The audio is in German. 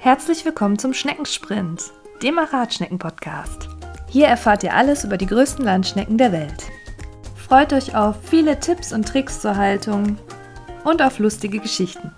Herzlich willkommen zum Schneckensprint, dem Aratschnecken-Podcast. Hier erfahrt ihr alles über die größten Landschnecken der Welt. Freut euch auf viele Tipps und Tricks zur Haltung und auf lustige Geschichten.